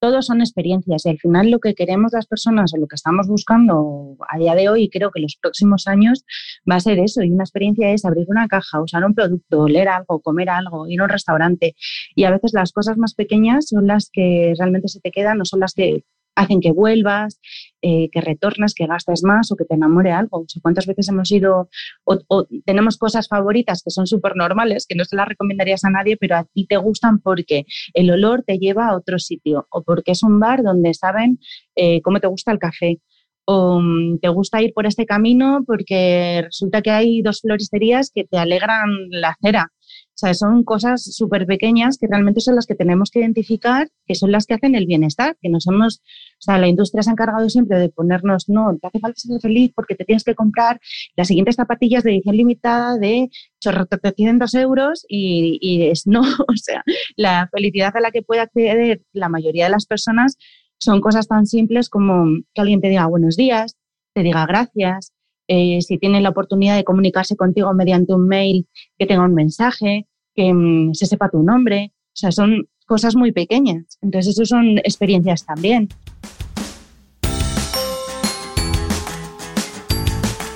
todos son experiencias y al final lo que queremos las personas o lo que estamos buscando a día de hoy y creo que los próximos años va a ser eso. Y una experiencia es abrir una caja, usar un producto, leer algo, comer algo, ir a un restaurante. Y a veces las cosas más pequeñas son las que realmente se te quedan, no son las que hacen que vuelvas, eh, que retornes, que gastes más o que te enamore algo. ¿Cuántas veces hemos ido o, tenemos cosas favoritas que son súper normales, que no se las recomendarías a nadie, pero a ti te gustan porque el olor te lleva a otro sitio o porque es un bar donde saben eh, cómo te gusta el café o mm, te gusta ir por este camino porque resulta que hay dos floristerías que te alegran la cera o sea, son cosas súper pequeñas que realmente son las que tenemos que identificar, que son las que hacen el bienestar, que nos hemos, o sea, la industria se ha encargado siempre de ponernos, no, te hace falta ser feliz porque te tienes que comprar las siguientes zapatillas de edición limitada de 800 euros y, y es no, o sea, la felicidad a la que puede acceder la mayoría de las personas son cosas tan simples como que alguien te diga buenos días, te diga gracias, eh, si tienen la oportunidad de comunicarse contigo mediante un mail, que tenga un mensaje, que mm, se sepa tu nombre. O sea, son cosas muy pequeñas. Entonces, eso son experiencias también.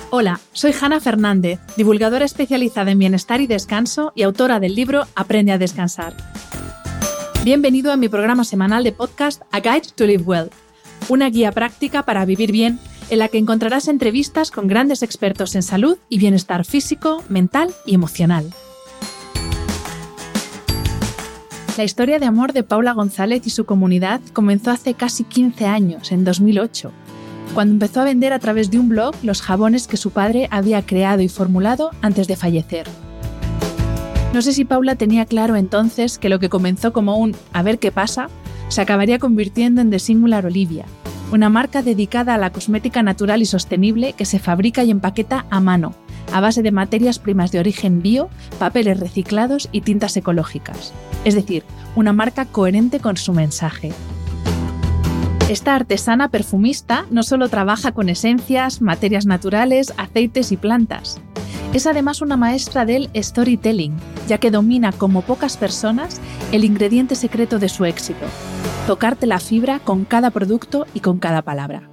Hola, soy Hanna Fernández, divulgadora especializada en bienestar y descanso y autora del libro Aprende a descansar. Bienvenido a mi programa semanal de podcast A Guide to Live Well, una guía práctica para vivir bien en la que encontrarás entrevistas con grandes expertos en salud y bienestar físico, mental y emocional. La historia de amor de Paula González y su comunidad comenzó hace casi 15 años, en 2008, cuando empezó a vender a través de un blog los jabones que su padre había creado y formulado antes de fallecer. No sé si Paula tenía claro entonces que lo que comenzó como un a ver qué pasa se acabaría convirtiendo en The Singular Olivia, una marca dedicada a la cosmética natural y sostenible que se fabrica y empaqueta a mano, a base de materias primas de origen bio, papeles reciclados y tintas ecológicas. Es decir, una marca coherente con su mensaje. Esta artesana perfumista no solo trabaja con esencias, materias naturales, aceites y plantas. Es además una maestra del storytelling, ya que domina como pocas personas el ingrediente secreto de su éxito, tocarte la fibra con cada producto y con cada palabra.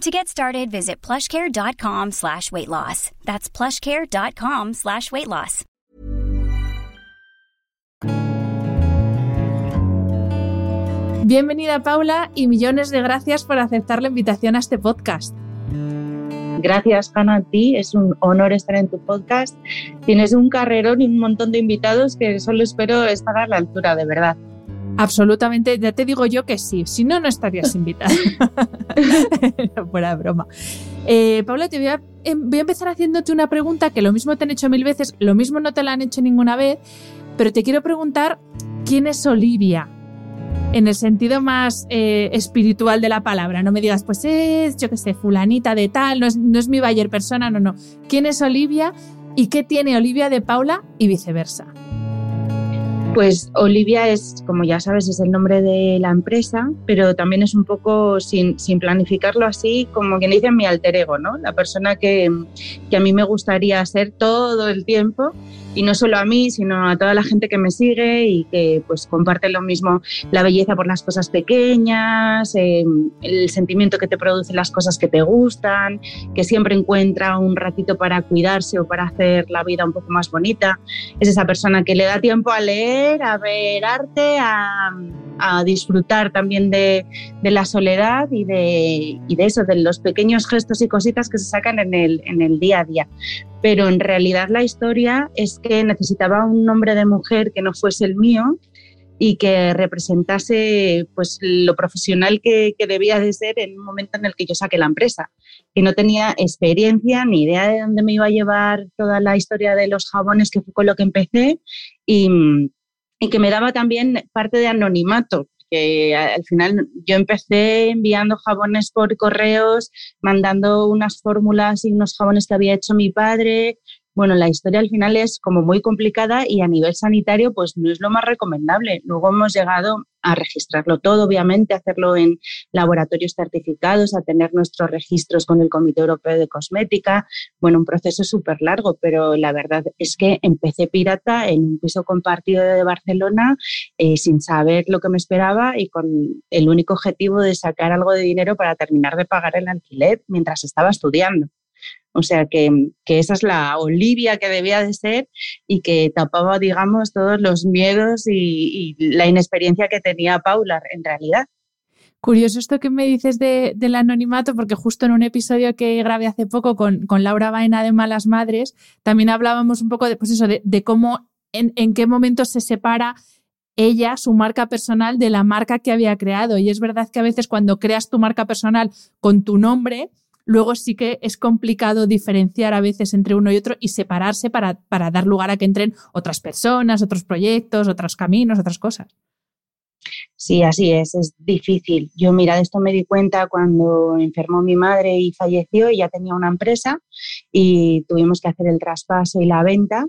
To get started, visit plushcare.com slash weight loss. That's plushcare.com slash weight loss. Bienvenida Paula y millones de gracias por aceptar la invitación a este podcast. Gracias, Hanna, a ti. Es un honor estar en tu podcast. Tienes un carrerón y un montón de invitados que solo espero estar a la altura, de verdad. Absolutamente, ya te digo yo que sí, si no, no estarías invitada. Fuera broma. Eh, Paula, te em, voy a, empezar haciéndote una pregunta que lo mismo te han hecho mil veces, lo mismo no te la han hecho ninguna vez, pero te quiero preguntar, ¿quién es Olivia? En el sentido más eh, espiritual de la palabra. No me digas, pues es, yo qué sé, fulanita de tal, no es, no es mi Bayer persona, no, no. ¿Quién es Olivia y qué tiene Olivia de Paula y viceversa? Pues Olivia es, como ya sabes, es el nombre de la empresa, pero también es un poco, sin, sin planificarlo así, como quien dice mi alter ego, ¿no? La persona que, que a mí me gustaría ser todo el tiempo y no solo a mí, sino a toda la gente que me sigue y que pues comparte lo mismo, la belleza por las cosas pequeñas, eh, el sentimiento que te producen las cosas que te gustan, que siempre encuentra un ratito para cuidarse o para hacer la vida un poco más bonita. Es esa persona que le da tiempo a leer, a ver arte, a, disfrutar también de, la soledad y de, y de eso, de los pequeños gestos y cositas que se sacan en el, en el día a día pero en realidad la historia es que necesitaba un nombre de mujer que no fuese el mío y que representase pues lo profesional que, debía de ser en un momento en el que yo saqué la empresa, que no tenía experiencia ni idea de dónde me iba a llevar toda la historia de los jabones, que fue con lo que empecé, y, y que me daba también parte de anonimato, que al final yo empecé enviando jabones por correos, mandando unas fórmulas y unos jabones que había hecho mi padre, bueno, la historia al final es como muy complicada y a nivel sanitario pues no es lo más recomendable. Luego hemos llegado a registrarlo todo, obviamente, hacerlo en laboratorios certificados, a tener nuestros registros con el Comité Europeo de Cosmética. Bueno, un proceso súper largo, pero la verdad es que empecé pirata en un piso compartido de Barcelona eh, sin saber lo que me esperaba y con el único objetivo de sacar algo de dinero para terminar de pagar el alquiler mientras estaba estudiando. O sea que, esa es la Olivia que debía de ser y que tapaba, digamos, todos los miedos y, la inexperiencia que tenía Paula en realidad. Curioso esto que me dices del anonimato, porque justo en un episodio que grabé hace poco con, Laura Baena de Malas Madres, también hablábamos un poco de, pues eso, de, cómo, en, en qué momento se separa ella, su marca personal, de la marca que había creado. Y es verdad que a veces cuando creas tu marca personal con tu nombre, luego sí que es complicado diferenciar a veces entre uno y otro y separarse para, para dar lugar a que entren otras personas, otros proyectos, otros caminos, otras cosas. Sí, así es, es difícil. Yo, mira, de esto me di cuenta cuando enfermó mi madre y falleció y ya tenía una empresa y tuvimos que hacer el traspaso y la venta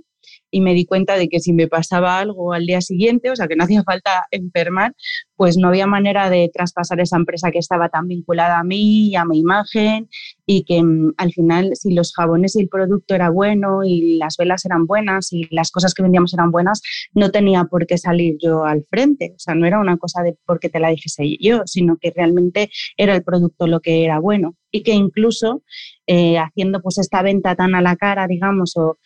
y me di cuenta de que si me pasaba algo al día siguiente, o sea, que no hacía falta enfermar, pues no había manera de traspasar esa empresa que estaba tan vinculada a mí y a mi imagen y que mm, al final si los jabones y el producto era bueno y las velas eran buenas y las cosas que vendíamos eran buenas, no tenía por qué salir yo al frente. O sea, no era una cosa de porque te la dijese yo, sino que realmente era el producto lo que era bueno y que incluso eh, haciendo pues esta venta tan a la cara, digamos, o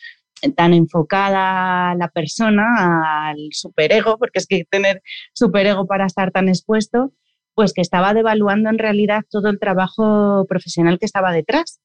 tan enfocada la persona al superego, porque es que tener superego para estar tan expuesto, pues que estaba devaluando en realidad todo el trabajo profesional que estaba detrás.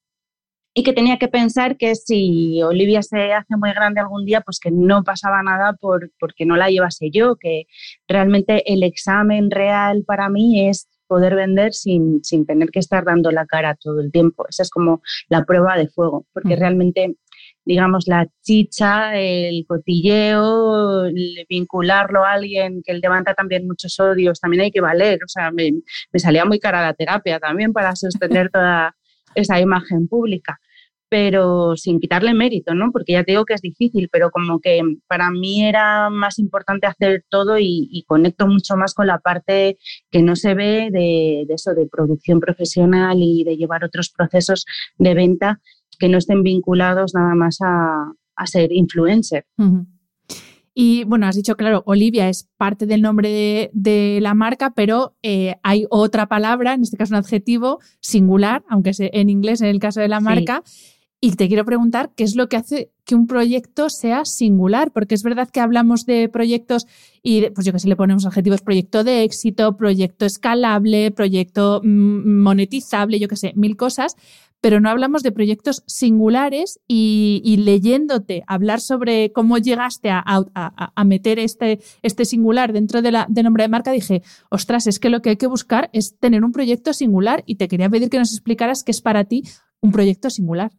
Y que tenía que pensar que si Olivia se hace muy grande algún día, pues que no pasaba nada por, porque no la llevase yo, que realmente el examen real para mí es poder vender sin, sin tener que estar dando la cara todo el tiempo. Esa es como la prueba de fuego, porque realmente digamos, la chicha, el cotilleo, vincularlo a alguien que levanta también muchos odios, también hay que valer. O sea, me, salía muy cara la terapia también para sostener toda esa imagen pública pero sin quitarle mérito, ¿no? Porque ya te digo que es difícil, pero como que para mí era más importante hacer todo y, conecto mucho más con la parte que no se ve de, de, eso, de producción profesional y de llevar otros procesos de venta que no estén vinculados nada más a, ser influencer. Y bueno, has dicho, claro, Olivia es parte del nombre de, la marca, pero eh, hay otra palabra, en este caso un adjetivo singular, aunque sea en inglés en el caso de la marca. Y te quiero preguntar qué es lo que hace que un proyecto sea singular, porque es verdad que hablamos de proyectos y, pues yo que sé, le ponemos adjetivos proyecto de éxito, proyecto escalable, proyecto mm, monetizable, yo que sé, mil cosas, pero no hablamos de proyectos singulares y, leyéndote hablar sobre cómo llegaste a, meter este, este, singular dentro de la, nombre de marca, dije, ostras, es que lo que hay que buscar es tener un proyecto singular y te quería pedir que nos explicaras qué es para ti un proyecto singular.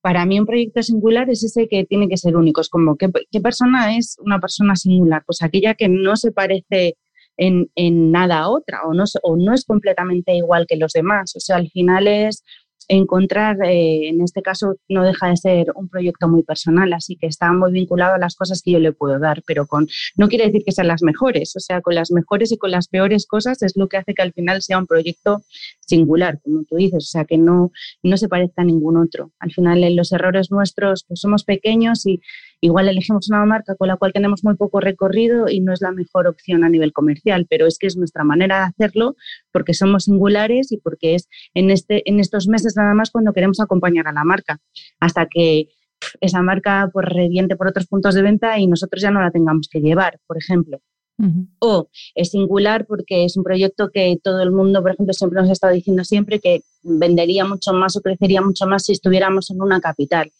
Para mí un proyecto singular es ese que tiene que ser único. Es como, ¿qué, persona es una persona singular? Pues aquella que no se parece en, nada a otra o no, o no es completamente igual que los demás. O sea, al final es encontrar, eh, en este caso no deja de ser un proyecto muy personal, así que está muy vinculado a las cosas que yo le puedo dar, pero con no quiere decir que sean las mejores, o sea, con las mejores y con las peores cosas es lo que hace que al final sea un proyecto singular, como tú dices, o sea, que no, no se parezca a ningún otro. Al final, en los errores nuestros, pues somos pequeños y igual elegimos una marca con la cual tenemos muy poco recorrido y no es la mejor opción a nivel comercial, pero es que es nuestra manera de hacerlo porque somos singulares y porque es en, este, en estos meses nada más cuando queremos acompañar a la marca, hasta que esa marca pues reviente por otros puntos de venta y nosotros ya no la tengamos que llevar, por ejemplo. O es singular porque es un proyecto que todo el mundo, por ejemplo, siempre nos ha estado diciendo siempre que vendería mucho más o crecería mucho más si estuviéramos en una capital.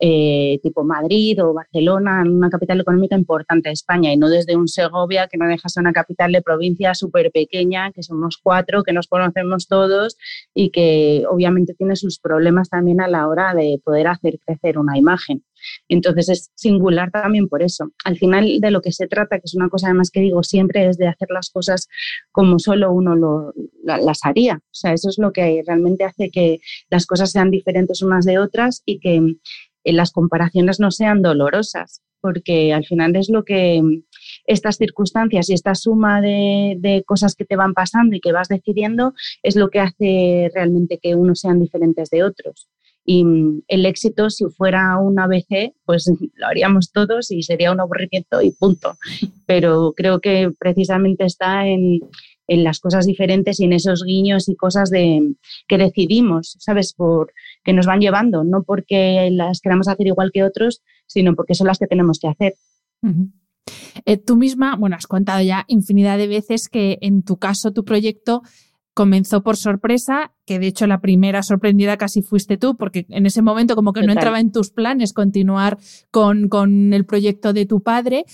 Eh, tipo Madrid o Barcelona, una capital económica importante de España y no desde un Segovia que no deja ser una capital de provincia súper pequeña, que somos cuatro, que nos conocemos todos y que obviamente tiene sus problemas también a la hora de poder hacer crecer una imagen. Entonces es singular también por eso. Al final de lo que se trata, que es una cosa además que digo siempre, es de hacer las cosas como solo uno las haría. O sea, eso es lo que realmente hace que las cosas sean diferentes unas de otras y que las comparaciones no sean dolorosas, porque al final es lo que mm, estas circunstancias y esta suma de, cosas que te van pasando y que vas decidiendo es lo que hace realmente que unos sean diferentes de otros. Y mm, el éxito, si fuera un ABC, pues lo haríamos todos y sería un aburrimiento y punto. Pero creo que precisamente está en, en las cosas diferentes y en esos guiños y cosas de, que decidimos, ¿sabes? Por, que nos van llevando, no porque las queramos hacer igual que otros, sino porque son las que tenemos que hacer. Eh, tú misma, bueno, has contado ya infinidad de veces que en tu caso tu proyecto comenzó por sorpresa, que de hecho la primera sorprendida casi fuiste tú, porque en ese momento como que no entraba en tus planes continuar con, con el proyecto de tu padre.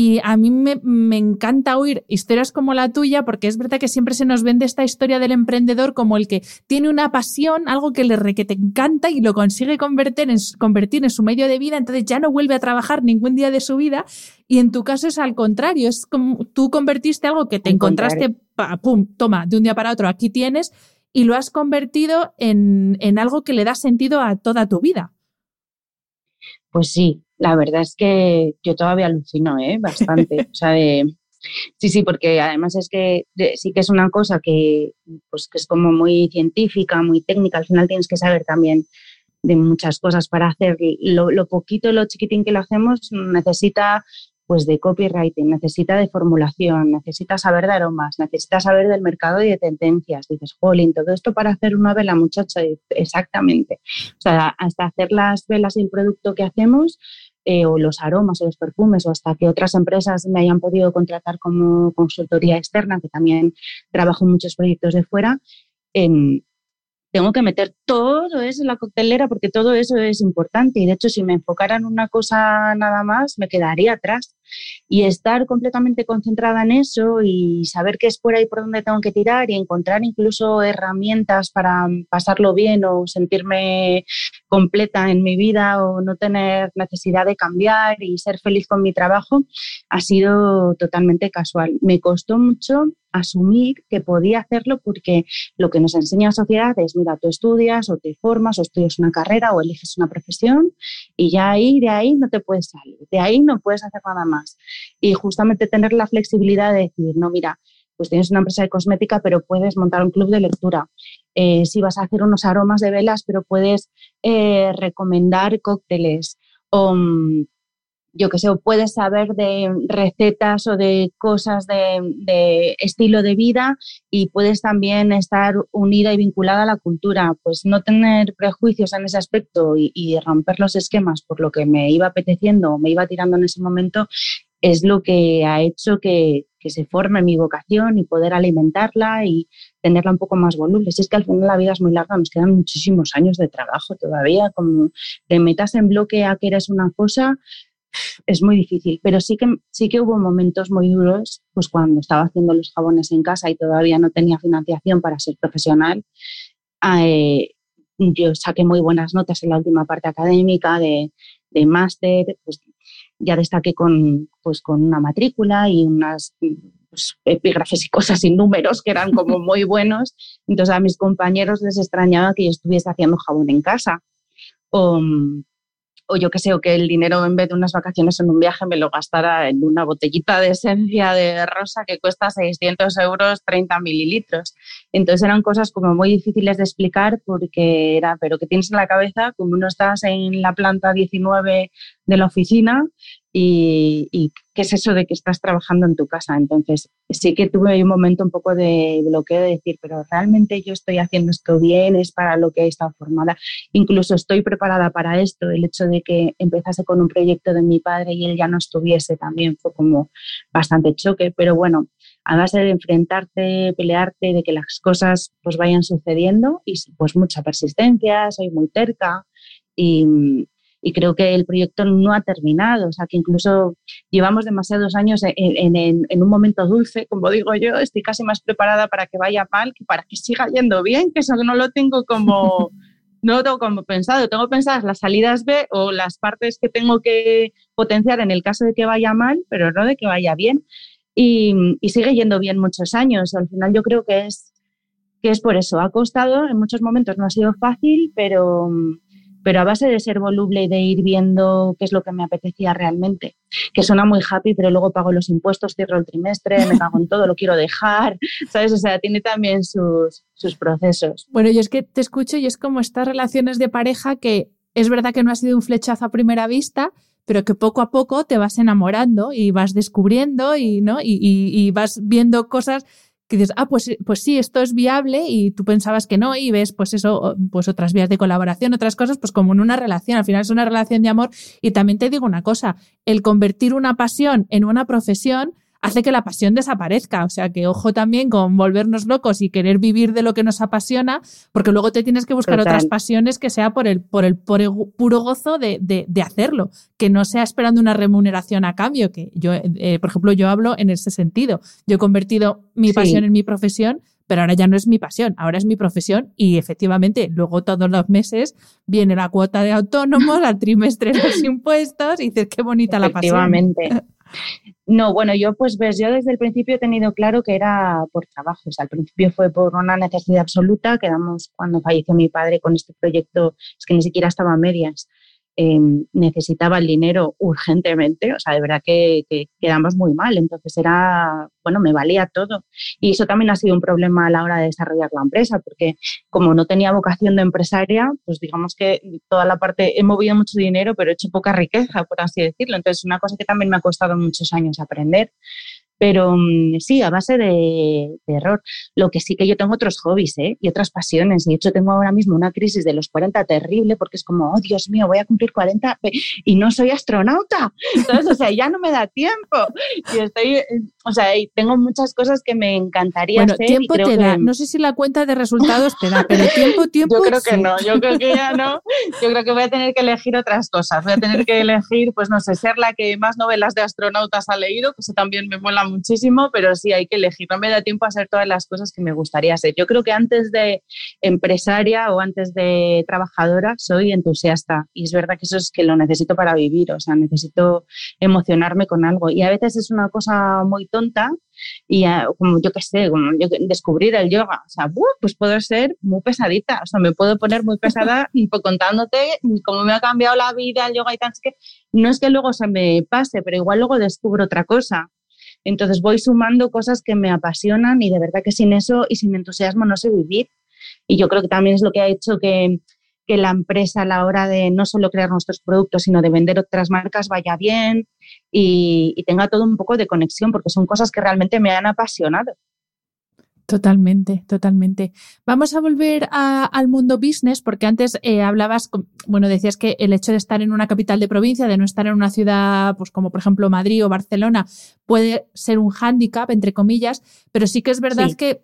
Y a mí me, encanta oír historias como la tuya, porque es verdad que siempre se nos vende esta historia del emprendedor como el que tiene una pasión, algo que le re, que te encanta y lo consigue convertir en, convertir en su medio de vida, entonces ya no vuelve a trabajar ningún día de su vida. Y en tu caso es al contrario, es como tú convertiste algo que te encontraste, pum, toma, de un día para otro, aquí tienes, y lo has convertido en, en algo que le da sentido a toda tu vida. Pues sí, la verdad es que yo todavía alucino, ¿eh? Bastante. o sea, sí, sí, porque además es que sí que es una cosa que, pues, que es como muy científica, muy técnica. Al final tienes que saber también de muchas cosas para hacer lo, lo poquito, lo chiquitín que lo hacemos necesita pues de copywriting, necesita de formulación, necesita saber de aromas, necesita saber del mercado y de tendencias. Dices, jolín, todo esto para hacer una vela, muchacha, exactamente. O sea, hasta hacer las velas y el producto que hacemos, eh, o los aromas o los perfumes, o hasta que otras empresas me hayan podido contratar como consultoría externa, que también trabajo en muchos proyectos de fuera, em, tengo que meter todo eso en la coctelera porque todo eso es importante. Y de hecho si me enfocara en una cosa nada más me quedaría atrás y estar completamente concentrada en eso y saber qué es por ahí por donde tengo que tirar y encontrar incluso herramientas para pasarlo bien o sentirme completa en mi vida o no tener necesidad de cambiar y ser feliz con mi trabajo ha sido totalmente casual. Me costó mucho asumir que podía hacerlo porque lo que nos enseña la sociedad es, mira, tú estudias o te formas o estudias una carrera o eliges una profesión y ya ahí, de ahí no te puedes salir, de ahí no puedes hacer nada más. Y justamente tener la flexibilidad de decir, no, mira, pues tienes una empresa de cosmética, pero puedes montar un club de lectura. Eh, si vas a hacer unos aromas de velas, pero puedes eh, recomendar cócteles. Mm, yo que sé, puedes saber de recetas o de cosas de, estilo de vida y puedes también estar unida y vinculada a la cultura. Pues no tener prejuicios en ese aspecto y, romper los esquemas por lo que me iba apeteciendo o me iba tirando en ese momento es lo que ha hecho que, se forme mi vocación y poder alimentarla y tenerla un poco más voluble. Si es que al final la vida es muy larga, nos quedan muchísimos años de trabajo todavía, como te metas en bloque a que eres una cosa, es muy difícil, pero sí que, sí que hubo momentos muy duros, pues cuando estaba haciendo los jabones en casa y todavía no tenía financiación para ser profesional, eh, yo saqué muy buenas notas en la última parte académica de, de máster, pues ya destaqué con, pues con una matrícula y unas pues, epígrafes y cosas sin números que eran como muy buenos. Entonces a mis compañeros les extrañaba que yo estuviese haciendo jabón en casa. O, o yo que sé, o que el dinero en vez de unas vacaciones en un viaje me lo gastara en una botellita de esencia de rosa que cuesta 600 euros 30 mililitros. Entonces eran cosas como muy difíciles de explicar porque era, pero que tienes en la cabeza, como no estás en la planta 19 de la oficina y, qué es eso de que estás trabajando en tu casa. Entonces, sí que tuve un momento un poco de bloqueo de decir, pero realmente yo estoy haciendo esto bien, es para lo que he estado formada, incluso estoy preparada para esto. El hecho de que empezase con un proyecto de mi padre y él ya no estuviese también fue como bastante choque, pero bueno, a base de enfrentarte, pelearte, de que las cosas pues vayan sucediendo y pues mucha persistencia, soy muy terca y, y creo que el proyecto no ha terminado, o sea que incluso llevamos demasiados años en, un momento dulce, como digo yo, estoy casi más preparada para que vaya mal que para que siga yendo bien, que eso no lo tengo como... No lo tengo como pensado, tengo pensadas las salidas B o las partes que tengo que potenciar en el caso de que vaya mal, pero no de que vaya bien. Y, y sigue yendo bien muchos años. Al final yo creo que es, que es por eso. Ha costado, en muchos momentos no ha sido fácil, pero, pero a base de ser voluble y de ir viendo qué es lo que me apetecía realmente, que suena muy happy, pero luego pago los impuestos, cierro el trimestre, me cago en todo, lo quiero dejar, ¿sabes? O sea, tiene también sus, sus procesos. Bueno, yo es que te escucho y es como estas relaciones de pareja que es verdad que no ha sido un flechazo a primera vista, pero que poco a poco te vas enamorando y vas descubriendo y, ¿no? y vas viendo cosas que dices, ah, pues, pues sí, esto es viable y tú pensabas que no y ves pues eso, pues otras vías de colaboración, otras cosas, pues como en una relación, al final es una relación de amor. Y también te digo una cosa, el convertir una pasión en una profesión hace que la pasión desaparezca. O sea que ojo también con volvernos locos y querer vivir de lo que nos apasiona, porque luego te tienes que buscar otras pasiones que sea por el, por el, por el puro gozo de, de, hacerlo, que no sea esperando una remuneración a cambio, que yo, eh, por ejemplo, yo hablo en ese sentido. Yo he convertido mi pasión en mi profesión, pero ahora ya no es mi pasión, ahora es mi profesión y efectivamente luego todos los meses viene la cuota de autónomos, al trimestre los impuestos y dices qué bonita la pasión. Efectivamente. No, bueno, yo pues ves, yo desde el principio he tenido claro que era por trabajo. al principio fue por una necesidad absoluta. Quedamos cuando falleció mi padre con este proyecto, es que ni siquiera estaba a medias. Em, necesitaba el dinero urgentemente, o sea, de verdad que, quedamos muy mal, entonces era, bueno, me valía todo. Y eso también ha sido un problema a la hora de desarrollar la empresa, porque como no tenía vocación de empresaria, pues digamos que toda la parte, he movido mucho dinero, pero he hecho poca riqueza, por así decirlo. Entonces, una cosa que también me ha costado muchos años aprender. Pero mm, sí, a base de, error. Lo que sí que yo tengo otros hobbies ¿eh? y otras pasiones. De hecho, tengo ahora mismo una crisis de los 40 terrible porque es como, oh Dios mío, voy a cumplir 40 y no soy astronauta. Entonces, o sea, ya no me da tiempo. Y estoy, o sea, tengo muchas cosas que me encantaría bueno, hacer. tiempo te da. No sé si la cuenta de resultados te da, pero tiempo, tiempo. Yo creo que no, yo creo que ya no. Yo creo que voy a tener que elegir otras cosas. Voy a tener que elegir, pues no sé, ser la que más novelas de astronautas ha leído, que eso también me mola muchísimo, pero sí hay que elegir. No me da tiempo a hacer todas las cosas que me gustaría hacer. Yo creo que antes de empresaria o antes de trabajadora soy entusiasta y es verdad que eso es que lo necesito para vivir, o sea, necesito emocionarme con algo y a veces es una cosa muy tonta y como yo qué sé, como descubrir el yoga, o sea, pues puedo ser muy pesadita, o sea, me puedo poner muy pesada contándote cómo me ha cambiado la vida el yoga y tal, es que no es que luego se me pase, pero igual luego descubro otra cosa. Entonces voy sumando cosas que me apasionan y de verdad que sin eso y sin entusiasmo no sé vivir. Y yo creo que también es lo que ha hecho que, que la empresa a la hora de no solo crear nuestros productos, sino de vender otras marcas vaya bien y, tenga todo un poco de conexión, porque son cosas que realmente me han apasionado. Totalmente, totalmente. Vamos a volver al mundo business, porque antes eh, hablabas, bueno, decías que el hecho de estar en una capital de provincia, de no estar en una ciudad, pues como por ejemplo Madrid o Barcelona, puede ser un hándicap, entre comillas, pero sí que es verdad que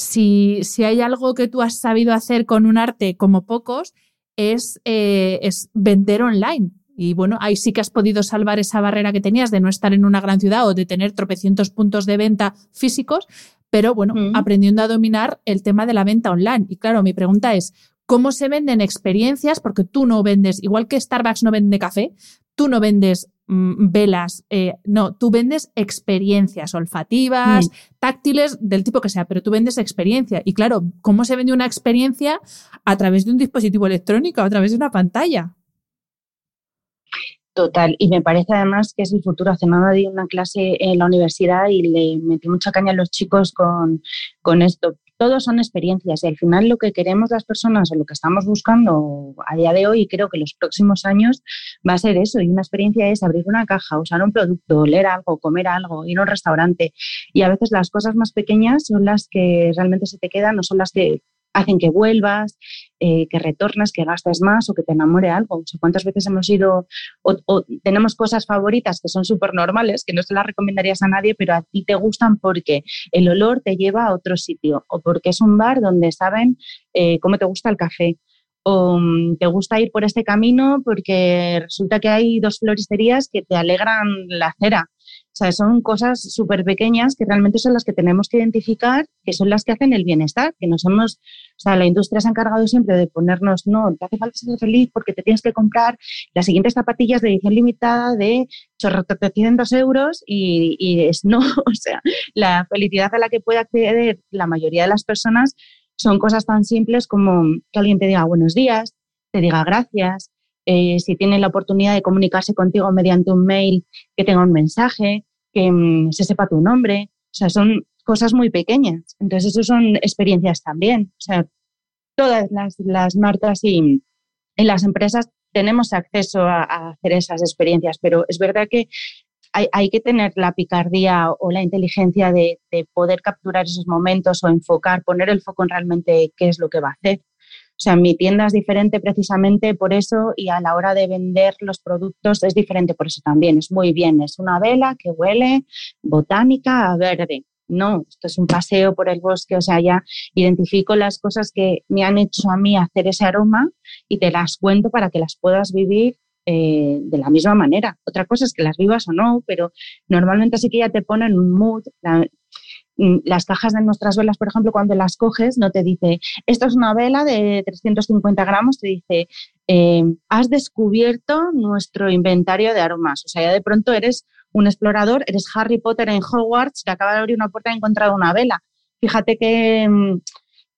si, si, hay algo que tú has sabido hacer con un arte como pocos, es, eh, es vender online. Y bueno, ahí sí que has podido salvar esa barrera que tenías de no estar en una gran ciudad o de tener tropecientos puntos de venta físicos, pero bueno, mm. aprendiendo a dominar el tema de la venta online. Y claro, mi pregunta es, ¿cómo se venden experiencias? Porque tú no vendes, igual que Starbucks no vende café, tú no vendes velas, eh, no, tú vendes experiencias olfativas, mm. táctiles, del tipo que sea, pero tú vendes experiencia. Y claro, ¿cómo se vende una experiencia a través de un dispositivo electrónico, a través de una pantalla? Total, y me parece además que es el futuro. Hace nada di una clase en la universidad y le metí mucha caña a los chicos con, con esto. Todos son experiencias y al final lo que queremos las personas o lo que estamos buscando a día de hoy, y creo que los próximos años va a ser eso. Y una experiencia es abrir una caja, usar un producto, leer algo, comer algo, ir a un restaurante. Y a veces las cosas más pequeñas son las que realmente se te quedan, no son las que hacen que vuelvas, eh, que retornes, que gastes más o que te enamore algo. ¿Cuántas veces hemos ido o, tenemos cosas favoritas que son súper normales, que no se las recomendarías a nadie, pero a ti te gustan porque el olor te lleva a otro sitio o porque es un bar donde saben eh, cómo te gusta el café o mm, te gusta ir por este camino porque resulta que hay dos floristerías que te alegran la acera o sea, son cosas súper pequeñas que realmente son las que tenemos que identificar, que son las que hacen el bienestar, que nos hemos, o sea, la industria se ha encargado siempre de ponernos, no, te hace falta ser feliz porque te tienes que comprar las siguientes zapatillas de edición limitada de 800 euros y, y es no, o sea, la felicidad a la que puede acceder la mayoría de las personas son cosas tan simples como que alguien te diga buenos días, te diga gracias, eh, si tiene la oportunidad de comunicarse contigo mediante un mail, que tenga un mensaje, que mm, se sepa tu nombre. O sea, son cosas muy pequeñas. Entonces, eso son experiencias también. O sea, todas las, marcas y en las empresas tenemos acceso a, hacer esas experiencias, pero es verdad que hay, que tener la picardía o la inteligencia de, de, poder capturar esos momentos o enfocar, poner el foco en realmente qué es lo que va a hacer. O sea, mi tienda es diferente precisamente por eso y a la hora de vender los productos es diferente por eso también. Es muy bien, es una vela que huele botánica a verde. No, esto es un paseo por el bosque, o sea, ya identifico las cosas que me han hecho a mí hacer ese aroma y te las cuento para que las puedas vivir eh, de la misma manera. Otra cosa es que las vivas o no, pero normalmente sí que ya te ponen un mood. Mm, las cajas de nuestras velas, por ejemplo, cuando las coges, no te dice, esto es una vela de 350 gramos, te dice, eh, has descubierto nuestro inventario de aromas. O sea, ya de pronto eres un explorador, eres Harry Potter en Hogwarts que acaba de abrir una puerta y ha encontrado una vela. Fíjate qué, mm,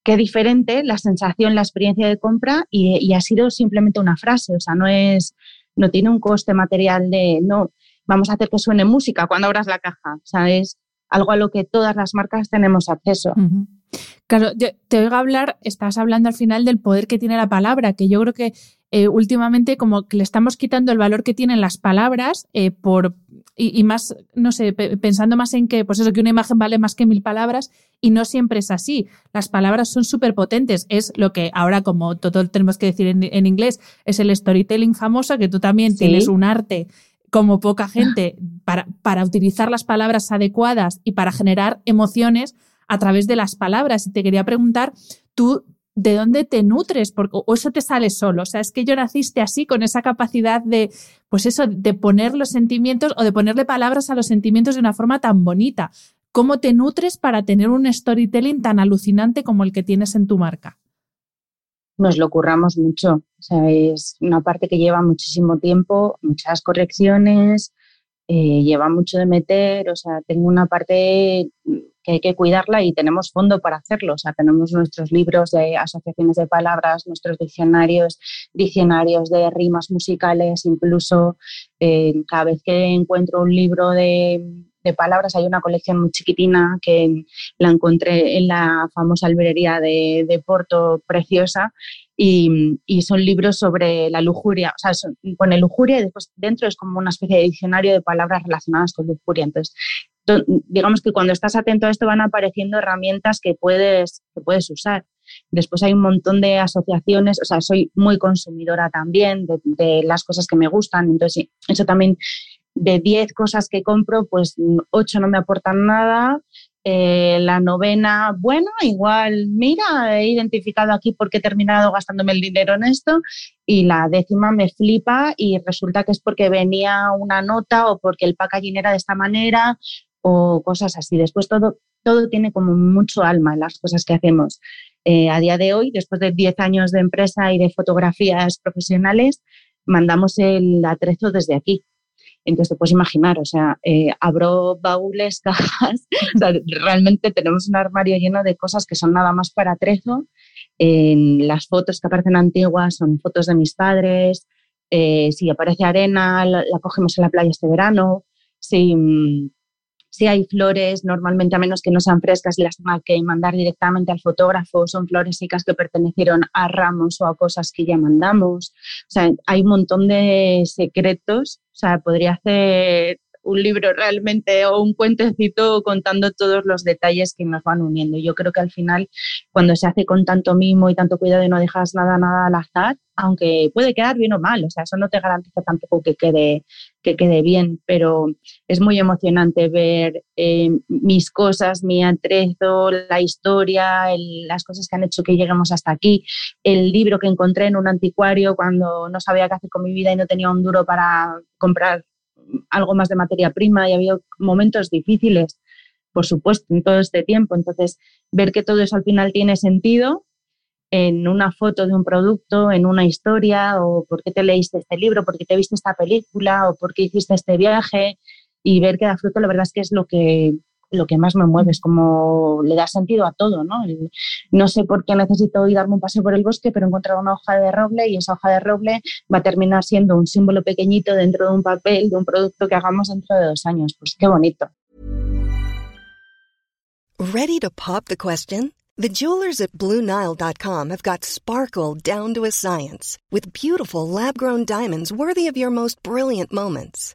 qué diferente la sensación, la experiencia de compra y, y, ha sido simplemente una frase. O sea, no es, no tiene un coste material de, no, vamos a hacer que suene música cuando abras la caja. O sea, es algo a lo que todas las marcas tenemos acceso. Claro, te oigo hablar, estás hablando al final del poder que tiene la palabra, que yo creo que eh, últimamente como que le estamos quitando el valor que tienen las palabras eh, por y, más, no sé, pensando más en que, pues eso, que una imagen vale más que mil palabras y no siempre es así. Las palabras son súper potentes. Es lo que ahora, como todo tenemos que decir en, inglés, es el storytelling famoso, que tú también tienes un arte como poca gente para, para utilizar las palabras adecuadas y para generar emociones a través de las palabras. Y te quería preguntar, tú, ¿de dónde te nutres? Porque, o eso te sale solo. O sea, es que yo naciste así, con esa capacidad de, pues eso, de poner los sentimientos o de ponerle palabras a los sentimientos de una forma tan bonita. ¿Cómo te nutres para tener un storytelling tan alucinante como el que tienes en tu marca? nos lo curramos mucho. Es una parte que lleva muchísimo tiempo, muchas correcciones, eh, lleva mucho de meter, o sea, tengo una parte que hay que cuidarla y tenemos fondo para hacerlo. O sea, tenemos nuestros libros de asociaciones de palabras, nuestros diccionarios, diccionarios de rimas musicales, incluso eh, cada vez que encuentro un libro de palabras. Hay una colección muy chiquitina que la encontré en la famosa librería de, de Porto, preciosa, y, y, son libros sobre la lujuria, o sea, son, pone lujuria y después dentro es como una especie de diccionario de palabras relacionadas con lujuria. Entonces, digamos que cuando estás atento a esto van apareciendo herramientas que puedes, que puedes usar. Después hay un montón de asociaciones, o sea, soy muy consumidora también de, de las cosas que me gustan, entonces eso también de 10 cosas que compro, pues 8 no me aportan nada. Eh, la novena, bueno, igual, mira, he identificado aquí porque he terminado gastándome el dinero en esto. Y la décima me flipa y resulta que es porque venía una nota o porque el packaging era de esta manera o cosas así. Después todo, todo tiene como mucho alma en las cosas que hacemos. Eh, a día de hoy, después de 10 años de empresa y de fotografías profesionales, mandamos el atrezo desde aquí Entonces te puedes imaginar, o sea, eh, abro baúles, cajas, realmente tenemos un armario lleno de cosas que son nada más para trezo. Las fotos que aparecen antiguas son fotos de mis padres, eh, si aparece arena, la, cogemos en la playa este verano, si, mm, si hay flores, normalmente a menos que no sean frescas y las que mandar directamente al fotógrafo, son flores secas que pertenecieron a ramos o a cosas que ya mandamos. O sea, hay un montón de secretos. O sea, podría hacer un libro realmente o un cuentecito contando todos los detalles que nos van uniendo. Yo creo que al final, cuando se hace con tanto mimo y tanto cuidado y no dejas nada, nada al azar, aunque puede quedar bien o mal, o sea, eso no te garantiza tampoco que quede, que quede bien, pero es muy emocionante ver eh, mis cosas, mi atrezo, la historia, las cosas que han hecho que lleguemos hasta aquí, el libro que encontré en un anticuario cuando no sabía qué hacer con mi vida y no tenía un duro para comprar algo más de materia prima y ha habido momentos difíciles, por supuesto, en todo este tiempo. Entonces, ver que todo eso al final tiene sentido en una foto de un producto, en una historia, o por qué te leíste este libro, por qué te viste esta película, o por qué hiciste este viaje, y ver que da fruto, la verdad es que es lo que, lo que más me mueve, es como le da sentido a todo, ¿no? no sé por qué necesito ir darme un paseo por el bosque, pero encontrar una hoja de roble y esa hoja de roble va a terminar siendo un símbolo pequeñito dentro de un papel de un producto que hagamos dentro de dos años. Pues qué bonito. Ready to pop the question? The jewelers at BlueNile.com have got sparkle down to a science with beautiful lab-grown diamonds worthy of your most brilliant moments.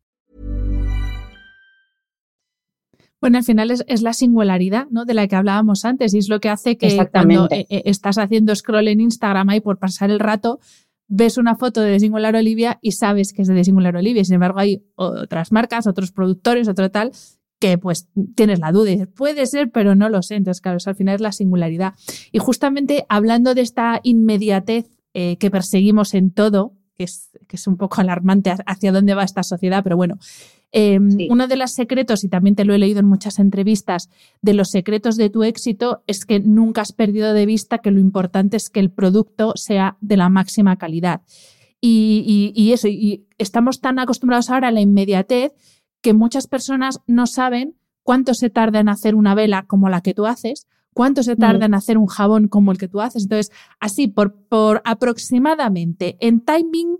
Bueno, al final es, es, la singularidad ¿no? de la que hablábamos antes y es lo que hace que cuando eh, eh, estás haciendo scroll en Instagram ahí por pasar el rato, ves una foto de Singular Olivia y sabes que es de Singular Olivia. Sin embargo, hay otras marcas, otros productores, otro tal, que pues tienes la duda y dices, puede ser, pero no lo sé. Entonces, claro, al final es la singularidad. Y justamente hablando de esta inmediatez eh, que perseguimos en todo, que es, que es un poco alarmante hacia dónde va esta sociedad, pero bueno, Em, uno de los secretos, y también te lo he leído en muchas entrevistas, de los secretos de tu éxito es que nunca has perdido de vista que lo importante es que el producto sea de la máxima calidad. Y, eso, y estamos tan acostumbrados ahora a la inmediatez que muchas personas no saben cuánto se tarda en hacer una vela como la que tú haces, cuánto se tarda en hacer un jabón como el que tú haces. Entonces, así, por, por aproximadamente en timing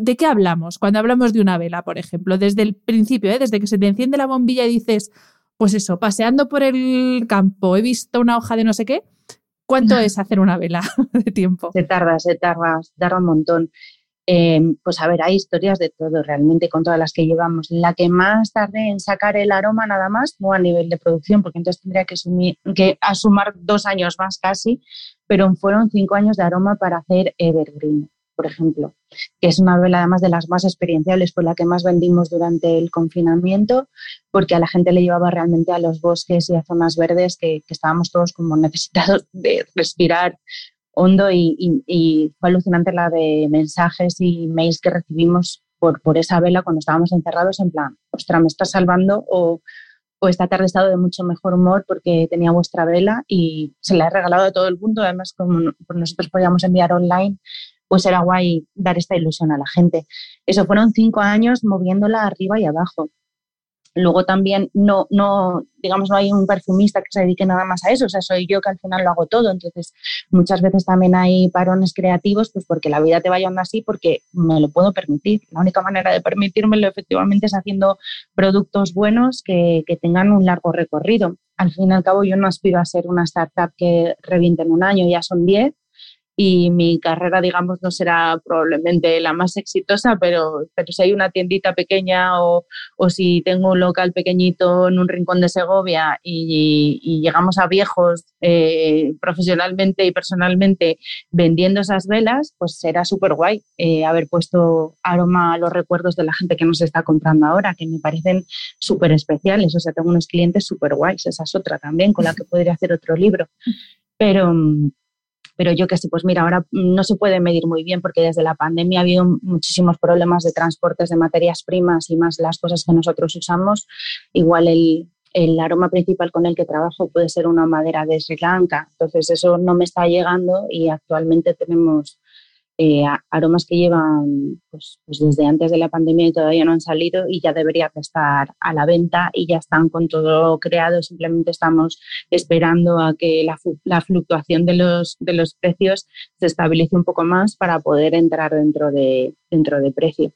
¿De qué hablamos cuando hablamos de una vela, por ejemplo? Desde el principio, ¿eh? desde que se te enciende la bombilla y dices, pues eso, paseando por el campo, he visto una hoja de no sé qué. ¿Cuánto es hacer una vela de tiempo? Se tarda, se tarda, se tarda un montón. Eh, pues a ver, hay historias de todo realmente con todas las que llevamos. La que más tardé en sacar el aroma nada más, no a nivel de producción, porque entonces tendría que, asumir, que dos años más casi, pero fueron cinco años de aroma para hacer Evergreen por ejemplo, que es una vela además de las más experienciables, fue la que más vendimos durante el confinamiento, porque a la gente le llevaba realmente a los bosques y a zonas verdes que, estábamos todos como necesitados de respirar hondo y, fue alucinante la de mensajes y mails que recibimos por, por esa vela cuando estábamos encerrados en plan, ostra, me está salvando o, o esta tarde he estado de mucho mejor humor porque tenía vuestra vela y se la he regalado a todo el mundo. Además, como nosotros podíamos enviar online, pues era guay dar esta ilusión a la gente. Eso fueron cinco años moviéndola arriba y abajo. Luego también no, no, digamos, no hay un perfumista que se dedique nada más a eso, o sea, soy yo que al final lo hago todo. Entonces, muchas veces también hay parones creativos, pues porque la vida te va llevando así, porque me lo puedo permitir. La única manera de permitírmelo efectivamente es haciendo productos buenos que, que tengan un largo recorrido. Al fin y al cabo, yo no aspiro a ser una startup que reviente en un año, ya son diez, y mi carrera, digamos, no será probablemente la más exitosa, pero, pero si hay una tiendita pequeña o, o si tengo un local pequeñito en un rincón de Segovia y, llegamos a viejos eh, profesionalmente y personalmente vendiendo esas velas, pues será súper guay eh, haber puesto aroma a los recuerdos de la gente que nos está comprando ahora, que me parecen súper especiales. O sea, tengo unos clientes súper guays, esa es otra también con la que podría hacer otro libro. Pero pero yo que sé, pues mira, ahora no se puede medir muy bien porque desde la pandemia ha habido muchísimos problemas de transportes de materias primas y más las cosas que nosotros usamos. Igual el, el aroma principal con el que trabajo puede ser una madera de Sri Lanka, entonces eso no me está llegando y actualmente tenemos eh, aromas que llevan pues, pues, desde antes de la pandemia y todavía no han salido y ya debería estar a la venta y ya están con todo creado, simplemente estamos esperando a que la, la fluctuación de los, de los precios se estabilice un poco más para poder entrar dentro de, dentro de precio.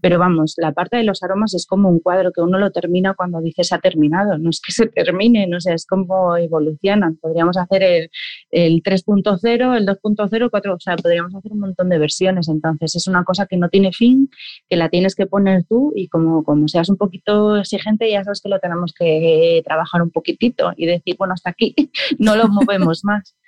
Pero vamos, la parte de los aromas es como un cuadro que uno lo termina cuando dice se ha terminado, no es que se termine, no sé, es como evolucionan. Podríamos hacer el, el 3.0, el 2.0, 4, o sea, podríamos hacer un montón de versiones. Entonces es una cosa que no tiene fin, que la tienes que poner tú y como, como seas un poquito exigente, ya sabes que lo tenemos que trabajar un poquitito y decir, bueno, hasta aquí no lo movemos más.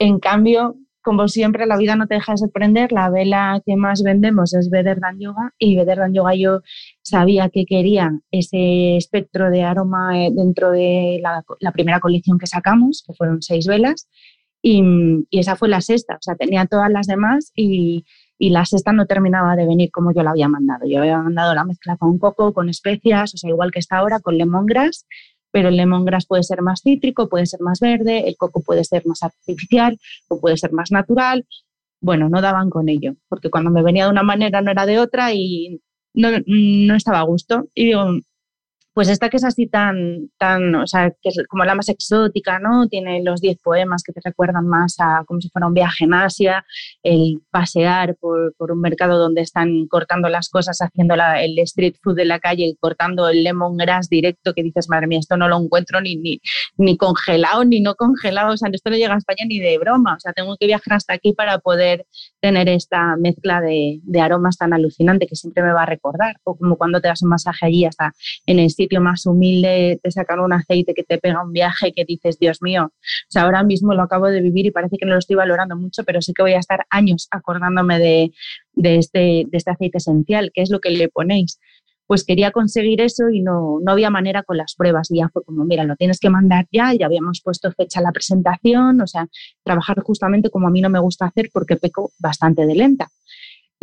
En cambio, como siempre, la vida no te deja de sorprender. La vela que más vendemos es Better Yoga y Better Yoga yo sabía que quería ese espectro de aroma eh, dentro de la, primera colección que sacamos, que fueron seis velas, y, esa fue la sexta. O sea, tenía todas las demás y, y la sexta no terminaba de venir como yo la había mandado. Yo había mandado la mezcla con coco, con especias, o sea, igual que está ahora, con lemongrass pero el lemongrass puede ser más cítrico, puede ser más verde, el coco puede ser más artificial o puede ser más natural. Bueno, no daban con ello, porque cuando me venía de una manera no era de otra y no, no estaba a gusto. Y digo, pues esta que es así tan, tan, o sea, que es como la más exótica, ¿no? Tiene los 10 poemas que te recuerdan más a como si fuera un viaje en Asia, el pasear por, un mercado donde están cortando las cosas, haciendo el street food de la calle, cortando el lemongrass directo, que dices, madre mía, esto no lo encuentro ni, ni, ni congelado, ni no congelado, o sea, esto no llega a España ni de broma, o sea, tengo que viajar hasta aquí para poder tener esta mezcla de, de aromas tan alucinante que siempre me va a recordar, o como cuando te das un masaje allí hasta en el sitio más humilde te sacan un aceite que te pega un viaje que dices, Dios mío, o sea, ahora mismo lo acabo de vivir y parece que no lo estoy valorando mucho, pero sí que voy a estar años acordándome de, este, de este aceite esencial, que es lo que le ponéis pues quería conseguir eso y no, no había manera con las pruebas. Y ya fue como, mira, lo tienes que mandar ya, ya habíamos puesto fecha a la presentación, o sea, trabajar justamente como a mí no me gusta hacer porque peco bastante de lenta.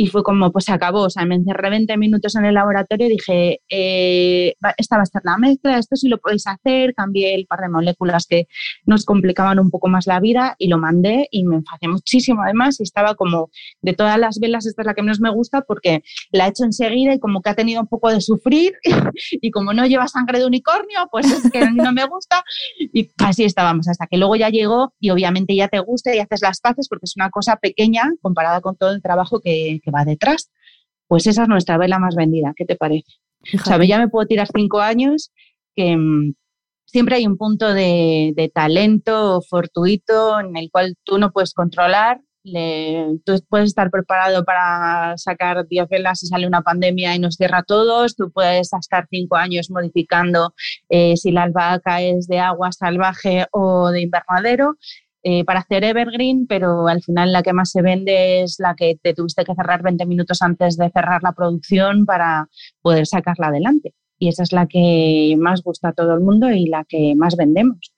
Y fue como, pues se acabó, o sea, me encerré 20 minutos en el laboratorio y dije, eh, esta va a estar la mezcla, esto sí lo podéis hacer, cambié el par de moléculas que nos complicaban un poco más la vida y lo mandé y me enfadé muchísimo. Además y estaba como, de todas las velas, esta es la que menos me gusta porque la he hecho enseguida y como que ha tenido un poco de sufrir y como no lleva sangre de unicornio, pues es que no me gusta. Y así estábamos hasta que luego ya llegó y obviamente ya te gusta y haces las paces porque es una cosa pequeña comparada con todo el trabajo que que va detrás. Pues esa es nuestra vela más vendida. ¿Qué te parece? O sea, ya me puedo tirar cinco años que mm, siempre hay un punto de, talento fortuito en el cual tú no puedes controlar. tú puedes estar preparado para sacar 10 velas y sale una pandemia y nos cierra a todos. Tú puedes estar cinco años modificando eh, si la albahaca es de agua salvaje o de invernadero. Eh, para hacer Evergreen, pero al final la que más se vende es la que te tuviste que cerrar 20 minutos antes de cerrar la producción para poder sacarla adelante. Y esa es la que más gusta a todo el mundo y la que más vendemos.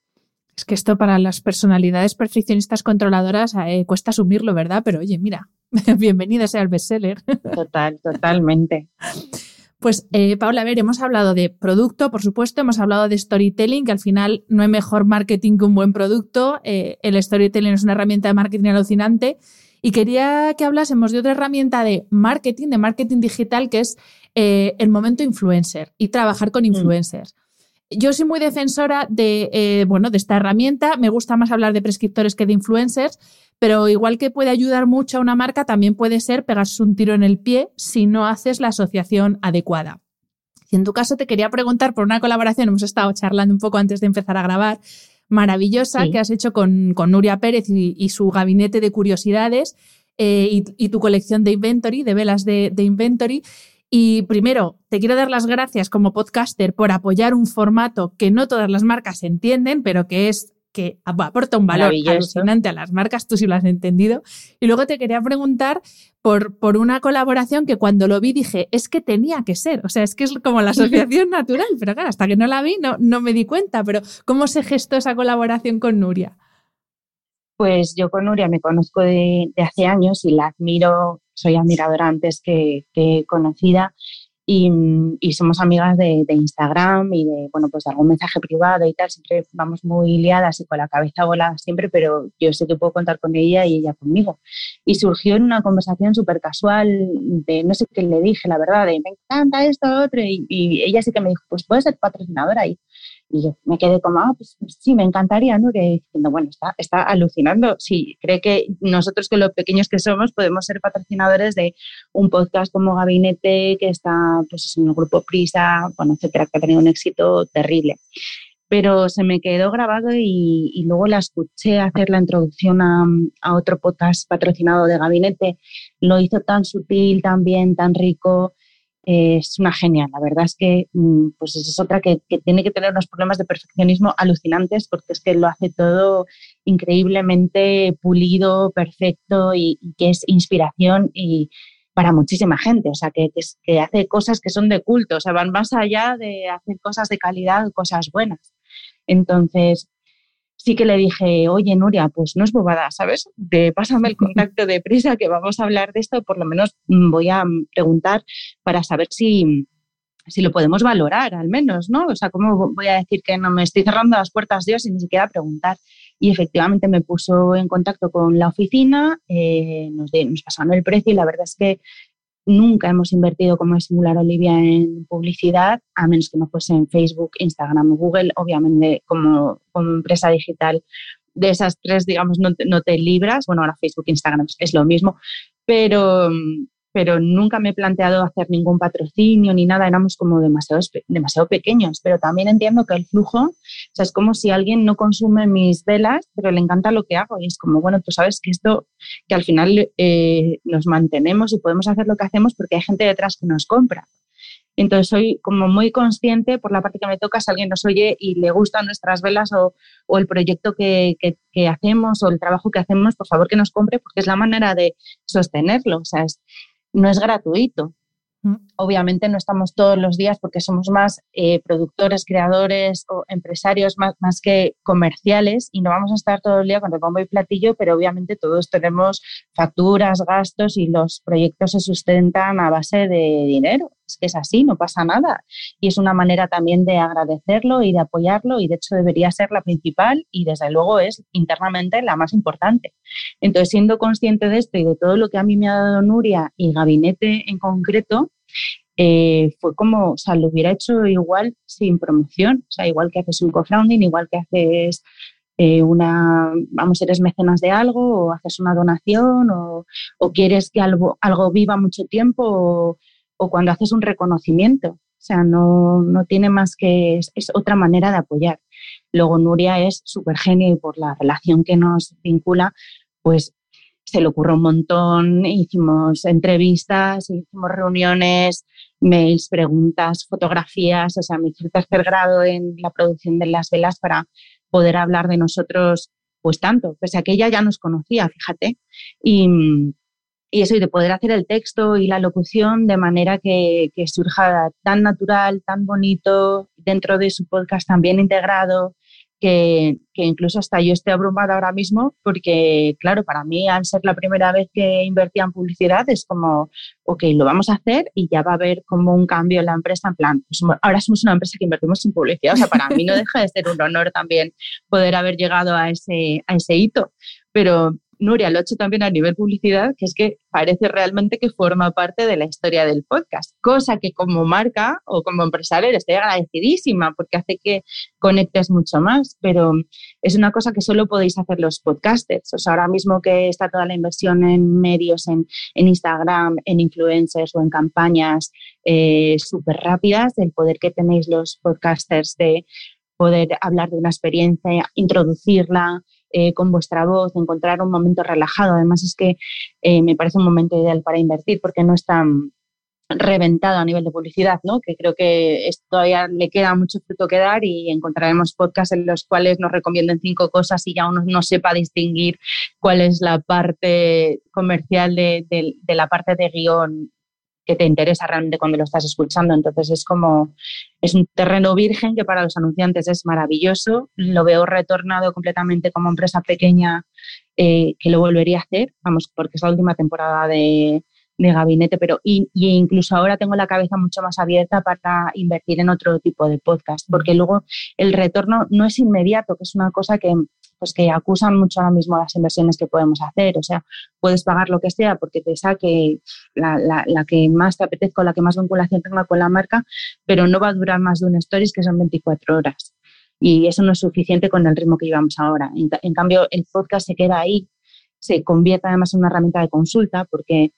Es que esto para las personalidades perfeccionistas controladoras eh, cuesta asumirlo, ¿verdad? Pero oye, mira, bienvenida sea el bestseller. Total, totalmente. Pues, eh, Paula, a ver, hemos hablado de producto, por supuesto, hemos hablado de storytelling, que al final no hay mejor marketing que un buen producto. Eh, el storytelling es una herramienta de marketing alucinante. Y quería que hablásemos de otra herramienta de marketing, de marketing digital, que es eh, el momento influencer y trabajar con mm. Yo soy muy defensora de, bueno, de esta herramienta. Me gusta más hablar de prescriptores que de influencers, pero igual que puede ayudar mucho a una marca, también puede ser pegarse un tiro en el pie si no haces la asociación adecuada. Y en tu caso te quería preguntar por una colaboración, hemos estado charlando un poco antes de empezar a grabar, maravillosa que has hecho con, Nuria Pérez y, su gabinete de curiosidades eh, y, tu colección de inventory, de velas de, de inventory. Y primero, te quiero dar las gracias como podcaster por apoyar un formato que no todas las marcas entienden, pero que es que aporta un valor alucinante a las marcas, tú sí lo has entendido. Y luego te quería preguntar por, por una colaboración que cuando lo vi dije, es que tenía que ser, o sea, es que es como la asociación natural, pero claro, hasta que no la vi no, no me di cuenta, pero ¿cómo se gestó esa colaboración con Nuria? Pues yo con Nuria me conozco de, hace años y la admiro, soy admiradora antes que, conocida y, somos amigas de, Instagram y de, bueno, pues de algún mensaje privado y tal. Siempre vamos muy liadas y con la cabeza volada siempre, pero yo sé que puedo contar con ella y ella conmigo. Y surgió en una conversación súper casual de no sé qué le dije, la verdad, me encanta esto, otro. Y, y ella sí que me dijo, pues puedes ser patrocinadora. Y y yo me quedé como, ah, pues, pues sí, me encantaría, Nuria, diciendo, bueno, está, está alucinando. Sí, cree que nosotros, que los pequeños que somos, podemos ser patrocinadores de un podcast como Gabinete, que está pues, en el grupo Prisa, bueno, etcétera, que ha tenido un éxito terrible. Pero se me quedó grabado y, y luego la escuché hacer la introducción a, a otro podcast patrocinado de Gabinete. Lo hizo tan sutil, tan bien, tan rico es una genial. La verdad es que mm, pues es otra que, tiene que tener unos problemas de perfeccionismo alucinantes porque es que lo hace todo increíblemente pulido, perfecto y, que es inspiración y para muchísima gente. O sea, que, que, hace cosas que son de culto, o sea, van más allá de hacer cosas de calidad, cosas buenas. Entonces, sí que le dije, oye, Nuria, pues no es bobada, ¿sabes? De, pásame el contacto de prisa que vamos a hablar de esto, por lo menos mm, voy a mm, preguntar para saber si, si lo podemos valorar, al menos, ¿no? O sea, ¿cómo voy a decir que no me estoy cerrando las puertas Dios sin ni siquiera preguntar? Y efectivamente me puso en contacto con la oficina, eh, nos, nos pasaron el precio y la verdad es que Nunca hemos invertido como es Singular Olivia en publicidad, a menos que no fuese en Facebook, Instagram o Google. Obviamente, como, empresa digital, de esas tres, digamos, no te, no te libras. Bueno, ahora Facebook, Instagram es lo mismo, pero, pero nunca me he planteado hacer ningún patrocinio ni nada, éramos como demasiado, demasiado pequeños, pero también entiendo que el flujo, o sea, es como si alguien no consume mis velas, pero le encanta lo que hago y es como, bueno, tú sabes que esto, que al final eh, nos mantenemos y podemos hacer lo que hacemos porque hay gente detrás que nos compra. Entonces soy como muy consciente por la parte que me toca, si alguien nos oye y le gustan nuestras velas o, o el proyecto que, que, que, hacemos o el trabajo que hacemos, por favor que nos compre porque es la manera de sostenerlo. O sea, es, no es gratuito. Mm. Obviamente no estamos todos los días porque somos más eh, productores, creadores o empresarios más, más, que comerciales y no vamos a estar todo el día con el bombo y platillo, pero obviamente todos tenemos facturas, gastos y los proyectos se sustentan a base de dinero. Es que es así, no pasa nada. Y es una manera también de agradecerlo y de apoyarlo y de hecho debería ser la principal y desde luego es internamente la más importante. Entonces, siendo consciente de esto y de todo lo que a mí me ha dado Nuria y Gabinete en concreto, eh, fue como, o sea, lo hubiera hecho igual sin promoción, o sea, igual que haces un co-founding, igual que haces eh, una, vamos, eres mecenas de algo o haces una donación o, quieres que algo, algo viva mucho tiempo o, cuando haces un reconocimiento. O sea, no, no tiene más que, es, es, otra manera de apoyar. Luego Nuria es súper genio y por la relación que nos vincula, pues se le ocurrió un montón, hicimos entrevistas, hicimos reuniones, mails, preguntas, fotografías, o sea, me hice el tercer grado en la producción de las velas para poder hablar de nosotros pues tanto, pese a que ella ya nos conocía, fíjate, y, y eso, y de poder hacer el texto y la locución de manera que, que surja tan natural, tan bonito, dentro de su podcast también integrado, que, incluso hasta yo estoy abrumada ahora mismo porque, claro, para mí al ser la primera vez que invertía en publicidad es como, ok, lo vamos a hacer y ya va a haber como un cambio en la empresa, en plan, pues ahora somos una empresa que invertimos en publicidad, o sea, para mí no deja de ser un honor también poder haber llegado a ese, a ese hito, pero Nuria lo ha hecho también a nivel publicidad, que es que parece realmente que forma parte de la historia del podcast, cosa que como marca o como empresario estoy agradecidísima porque hace que conectes mucho más, pero es una cosa que solo podéis hacer los podcasters. O sea, ahora mismo que está toda la inversión en medios, en, Instagram, en influencers o en campañas eh, súper rápidas, el poder que tenéis los podcasters de poder hablar de una experiencia, introducirla, eh, con vuestra voz, encontrar un momento relajado. Además es que eh, me parece un momento ideal para invertir porque no es tan reventado a nivel de publicidad, ¿no? que creo que todavía le queda mucho fruto que dar y encontraremos podcasts en los cuales nos recomienden cinco cosas y ya uno no sepa distinguir cuál es la parte comercial de, de la parte de guion que te interesa realmente cuando lo estás escuchando. Entonces es como, es un terreno virgen que para los anunciantes es maravilloso. Lo veo retornado completamente como empresa pequeña eh, que lo volvería a hacer, vamos, porque es la última temporada de, de gabinete, pero y, incluso ahora tengo la cabeza mucho más abierta para invertir en otro tipo de podcast, porque luego el retorno no es inmediato, que es una cosa que pues que acusan mucho ahora mismo las inversiones que podemos hacer. O sea, puedes pagar lo que sea porque te saque la, la, que más te apetezca o la que más vinculación tenga con la marca, pero no va a durar más de un stories que son 24 horas. Y eso no es suficiente con el ritmo que llevamos ahora. En, en cambio, el podcast se queda ahí, se convierte además en una herramienta de consulta porque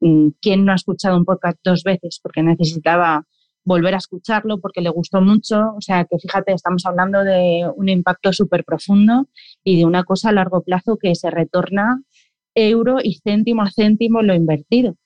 mm, ¿quién no ha escuchado un podcast dos veces porque necesitaba volver a escucharlo porque le gustó mucho. O sea, que fíjate, estamos hablando de un impacto súper profundo y de una cosa a largo plazo que se retorna euro y céntimo a céntimo lo invertido.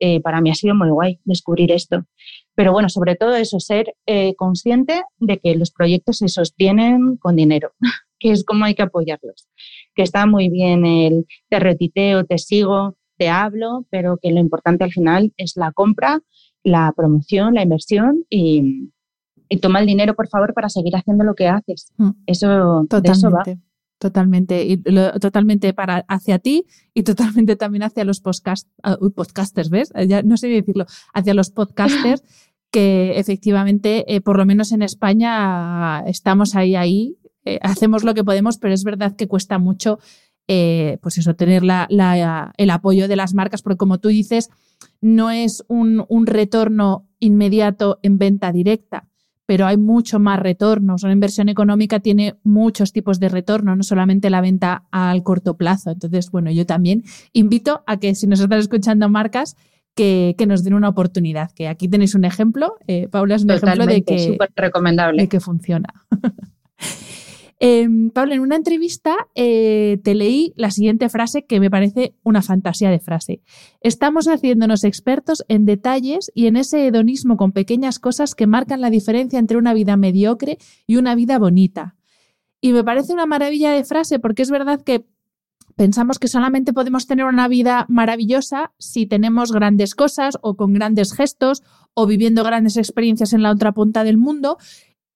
Eh, para mí ha sido muy guay descubrir esto. Pero bueno, sobre todo eso, ser eh, consciente de que los proyectos se sostienen con dinero, que es como hay que apoyarlos. Que está muy bien el te retiteo, te sigo, te hablo, pero que lo importante al final es la compra la promoción, la inversión y, toma el dinero, por favor, para seguir haciendo lo que haces. Mm. Eso, totalmente, Totalmente, y totalmente para hacia ti y totalmente también hacia los podcast, podcasters, ¿ves? Ya no sé decirlo, hacia los podcasters que efectivamente, eh, por lo menos en España, estamos ahí, ahí, eh, hacemos lo que podemos, pero es verdad que cuesta mucho, eh, pues eso, tener el apoyo de las marcas, porque como tú dices, no es un, retorno inmediato en venta directa, pero hay mucho más retornos. Una inversión económica tiene muchos tipos de retorno, no solamente la venta al corto plazo. Entonces, bueno, yo también invito a que si nos están escuchando marcas, que, nos den una oportunidad. Que aquí tenéis un ejemplo. Eh, Paula es un ejemplo de que, recomendable. de que funciona. Em, Pablo, en una entrevista eh, te leí la siguiente frase que me parece una fantasía de frase. Estamos haciéndonos expertos en detalles y en ese hedonismo con pequeñas cosas que marcan la diferencia entre una vida mediocre y una vida bonita. Y me parece una maravilla de frase porque es verdad que pensamos que solamente podemos tener una vida maravillosa si tenemos grandes cosas o con grandes gestos o viviendo grandes experiencias en la otra punta del mundo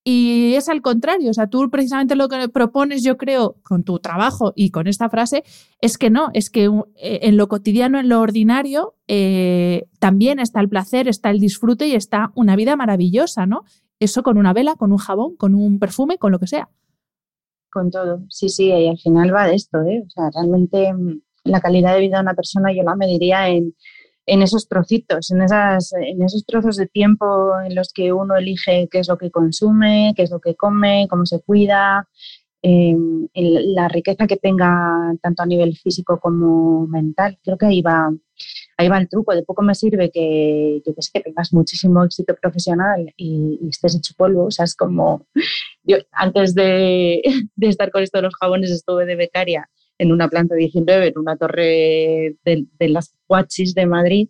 y es al contrario, o sea, tú precisamente lo que propones, yo creo, con tu trabajo y con esta frase, es que no, es que eh, en lo cotidiano, en lo ordinario, eh, también está el placer, está el disfrute y está una vida maravillosa, ¿no? Eso con una vela, con un jabón, con un perfume, con lo que sea. Con todo, sí, sí, y al final va de esto, ¿eh? O sea, realmente mm, la calidad de vida de una persona yo la mediría en en esos trocitos, en, esas, en esos trozos de tiempo en los que uno elige qué es lo que consume, qué es lo que come, cómo se cuida, em, la riqueza que tenga tanto a nivel físico como mental. Creo que ahí va, ahí va el truco. De poco me sirve que, que, que tengas muchísimo éxito profesional y, estés hecho polvo. O sea, es como yo antes de, de estar con esto de los jabones estuve de becaria en una planta 19, en una torre de, las Huachis de Madrid.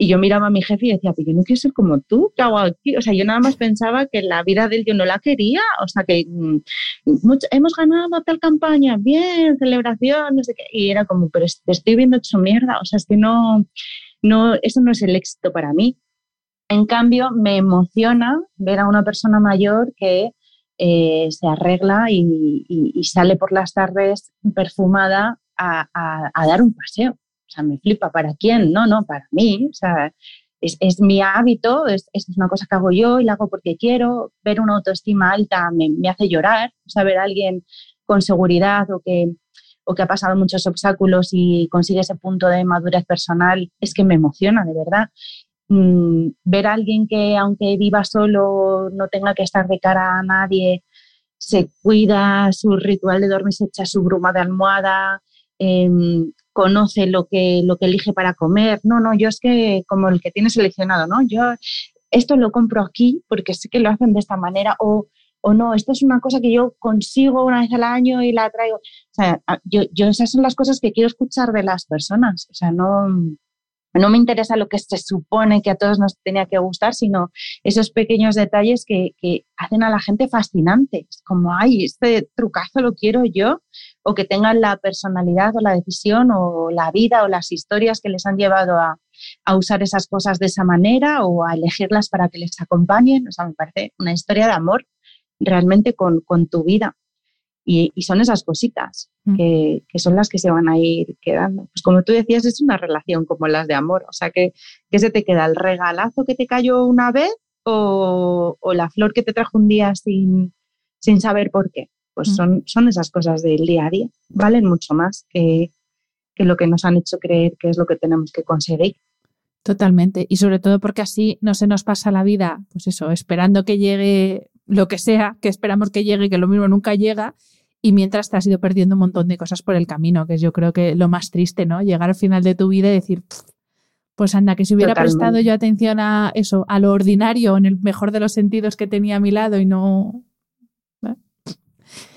Y yo miraba a mi jefe y decía, pues yo no quiero ser como tú, ¿qué hago aquí? O sea, yo nada más pensaba que la vida de él yo no la quería. O sea, que mm, hemos ganado tal campaña, bien, celebración, no sé qué. Y era como, pero te estoy viendo hecho mierda. O sea, es que no, no, eso no es el éxito para mí. En cambio, me emociona ver a una persona mayor que eh, se arregla y, sale por las tardes perfumada a, dar un paseo. O sea, me flipa. ¿Para quién? No, no, para mí. O sea, es, mi hábito, es, es, una cosa que hago yo y la hago porque quiero. Ver una autoestima alta me, hace llorar. O sea, ver a alguien con seguridad o que, o que ha pasado muchos obstáculos y consigue ese punto de madurez personal, es que me emociona, de verdad. Mm, ver a alguien que aunque viva solo, no tenga que estar de cara a nadie, se cuida su ritual de dormir, se echa su bruma de almohada, em, conoce lo que, lo que elige para comer. No, no, yo es que como el que tiene seleccionado, ¿no? Yo esto lo compro aquí porque sé que lo hacen de esta manera o, o no, esto es una cosa que yo consigo una vez al año y la traigo. O sea, yo, yo esas son las cosas que quiero escuchar de las personas. O sea, no, no me interesa lo que se supone que a todos nos tenía que gustar, sino esos pequeños detalles que, hacen a la gente fascinantes, como, ay, este trucazo lo quiero yo, o que tengan la personalidad o la decisión o la vida o las historias que les han llevado a, usar esas cosas de esa manera o a elegirlas para que les acompañen. O sea, me parece una historia de amor realmente con, con tu vida. Y, son esas cositas mm. que, son las que se van a ir quedando. Pues como tú decías, es una relación como las de amor. O sea, que, que se te queda el regalazo que te cayó una vez o, la flor que te trajo un día sin, sin saber por qué. Pues mm. son, son esas cosas del día a día. Valen mucho más que, que lo que nos han hecho creer que es lo que tenemos que conseguir. Totalmente. Y sobre todo porque así no se nos pasa la vida, pues eso, esperando que llegue lo que sea, que esperamos que llegue, que lo mismo nunca llega, y mientras te has ido perdiendo un montón de cosas por el camino, que es yo creo que lo más triste, ¿no? Llegar al final de tu vida y decir, pues anda, que si hubiera prestado yo atención a eso, a lo ordinario, en el mejor de los sentidos que tenía a mi lado y no...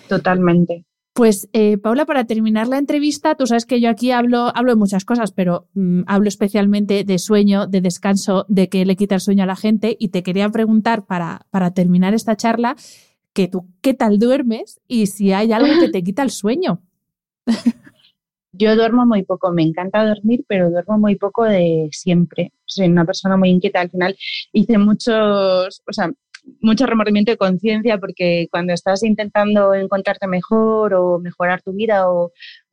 Totalmente. Pues eh, Paula, para terminar la entrevista, tú sabes que yo aquí hablo, hablo de muchas cosas, pero mm, hablo especialmente de sueño, de descanso, de que le quita el sueño a la gente y te quería preguntar para, para terminar esta charla que tú qué tal duermes y si hay algo que te quita el sueño. Yo duermo muy poco, me encanta dormir, pero duermo muy poco de siempre. Soy una persona muy inquieta. Al final hice muchos, o sea, mucho remordimiento de conciencia porque cuando estás intentando encontrarte mejor o mejorar tu vida o,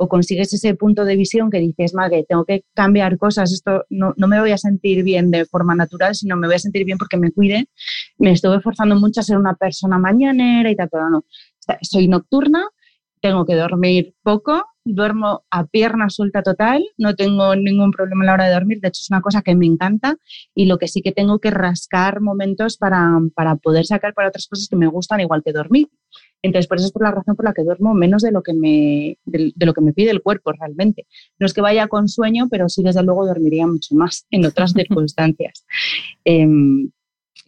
consigues ese punto de visión que dices, madre, tengo que cambiar cosas, esto no, no, me voy a sentir bien de forma natural, sino me voy a sentir bien porque me cuide, me estuve forzando mucho a ser una persona mañanera y tal, pero no. Soy nocturna, tengo que dormir poco, duermo a pierna suelta total, no tengo ningún problema a la hora de dormir, de hecho es una cosa que me encanta y lo que sí que tengo que rascar momentos para, para poder sacar para otras cosas que me gustan igual que dormir. Entonces, por eso es por la razón por la que duermo menos de lo que me, de, lo que me pide el cuerpo realmente. No es que vaya con sueño, pero sí desde luego dormiría mucho más en otras circunstancias. Em,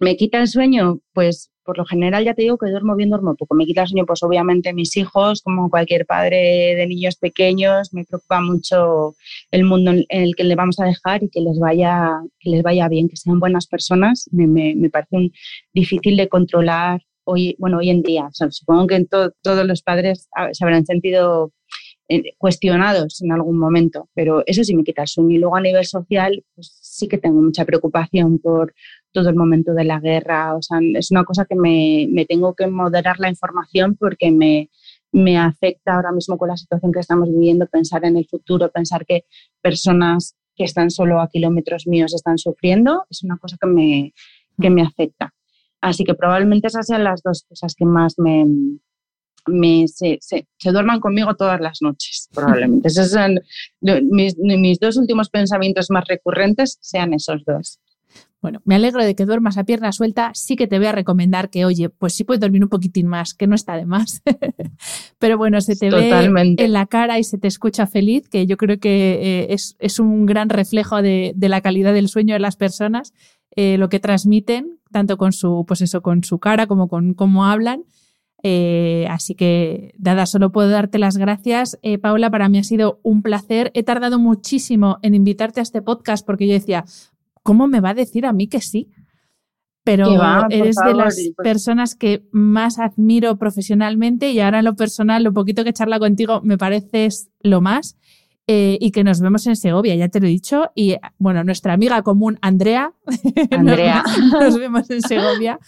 ¿Me quita el sueño? Pues por lo general ya te digo que duermo bien, duermo poco. Me quita el sueño, pues obviamente mis hijos, como cualquier padre de niños pequeños, me preocupa mucho el mundo en el que le vamos a dejar y que les vaya, que les vaya bien, que sean buenas personas. Me, me, parece difícil de controlar hoy, bueno, hoy en día. supongo que todos los padres ah, se habrán sentido eh, cuestionados en algún momento, pero eso sí me quita el sueño. Y luego a nivel social, pues sí que tengo mucha preocupación por todo el momento de la guerra. O sea, es una cosa que me, me tengo que moderar la información porque me, me afecta ahora mismo con la situación que estamos viviendo, pensar en el futuro, pensar que personas que están solo a kilómetros míos están sufriendo, es una cosa que me, que me afecta. Así que probablemente esas sean las dos cosas que más me, me se, se, duerman conmigo todas las noches, probablemente. Esos son mis, mis dos últimos pensamientos más recurrentes, sean esos dos. Bueno, me alegro de que duermas a pierna suelta. Sí que te voy a recomendar que, oye, pues sí puedes dormir un poquitín más, que no está de más. Pero bueno, se te ve en la cara y se te escucha feliz, que yo creo que eh, es, un gran reflejo de, la calidad del sueño de las personas, eh, lo que transmiten, tanto con su, pues eso, con su cara como con cómo hablan. Eh, así que, dada, solo puedo darte las gracias. Paula, para mí ha sido un placer. He tardado muchísimo en invitarte a este podcast porque yo decía, ¿cómo me va a decir a mí que sí? Pero eres de las pues personas que más admiro profesionalmente y ahora en lo personal, lo poquito que charla contigo me pareces lo más. Eh, y que nos vemos en Segovia, ya te lo he dicho. Y bueno, nuestra amiga común, Andrea, Andrea. nos, vemos en Segovia.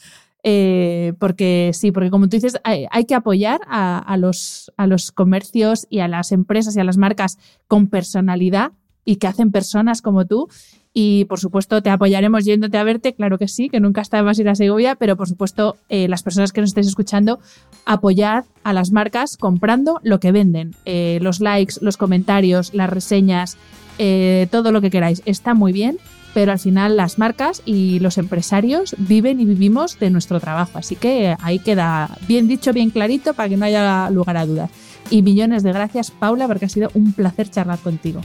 Eh, porque sí, porque como tú dices, hay, que apoyar a, los, a los comercios y a las empresas y a las marcas con personalidad y que hacen personas como tú. Y por supuesto te apoyaremos yéndote a verte, claro que sí, que nunca está más ir a Segovia, pero por supuesto eh, las personas que nos estéis escuchando, apoyad a las marcas comprando lo que venden. Eh, los likes, los comentarios, las reseñas, eh, todo lo que queráis. Está muy bien, pero al final las marcas y los empresarios viven y vivimos de nuestro trabajo. Así que ahí queda bien dicho, bien clarito para que no haya lugar a dudas. Y millones de gracias, Paula, porque ha sido un placer charlar contigo.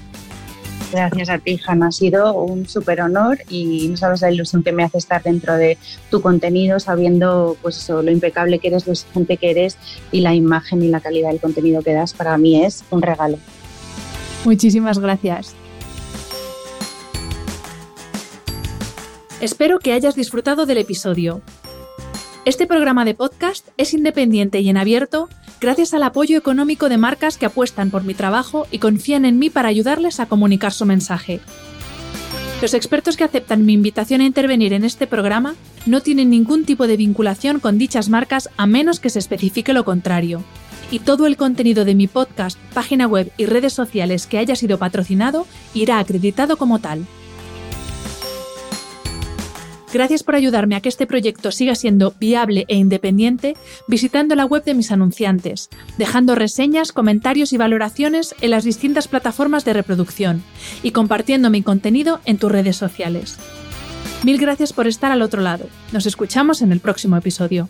Gracias a ti, Hanna. Ha sido un súper honor y no sabes la ilusión que me hace estar dentro de tu contenido, sabiendo pues lo impecable que eres, lo exigente que eres y la imagen y la calidad del contenido que das. Para mí es un regalo. Muchísimas gracias. Espero que hayas disfrutado del episodio. Este programa de podcast es independiente y en abierto gracias al apoyo económico de marcas que apuestan por mi trabajo y confían en mí para ayudarles a comunicar su mensaje. Los expertos que aceptan mi invitación a intervenir en este programa no tienen ningún tipo de vinculación con dichas marcas a menos que se especifique lo contrario. Y todo el contenido de mi podcast, página web y redes sociales que haya sido patrocinado irá acreditado como tal. Gracias por ayudarme a que este proyecto siga siendo viable e independiente visitando la web de mis anunciantes, dejando reseñas, comentarios y valoraciones en las distintas plataformas de reproducción y compartiendo mi contenido en tus redes sociales. Mil gracias por estar al otro lado. Nos escuchamos en el próximo episodio.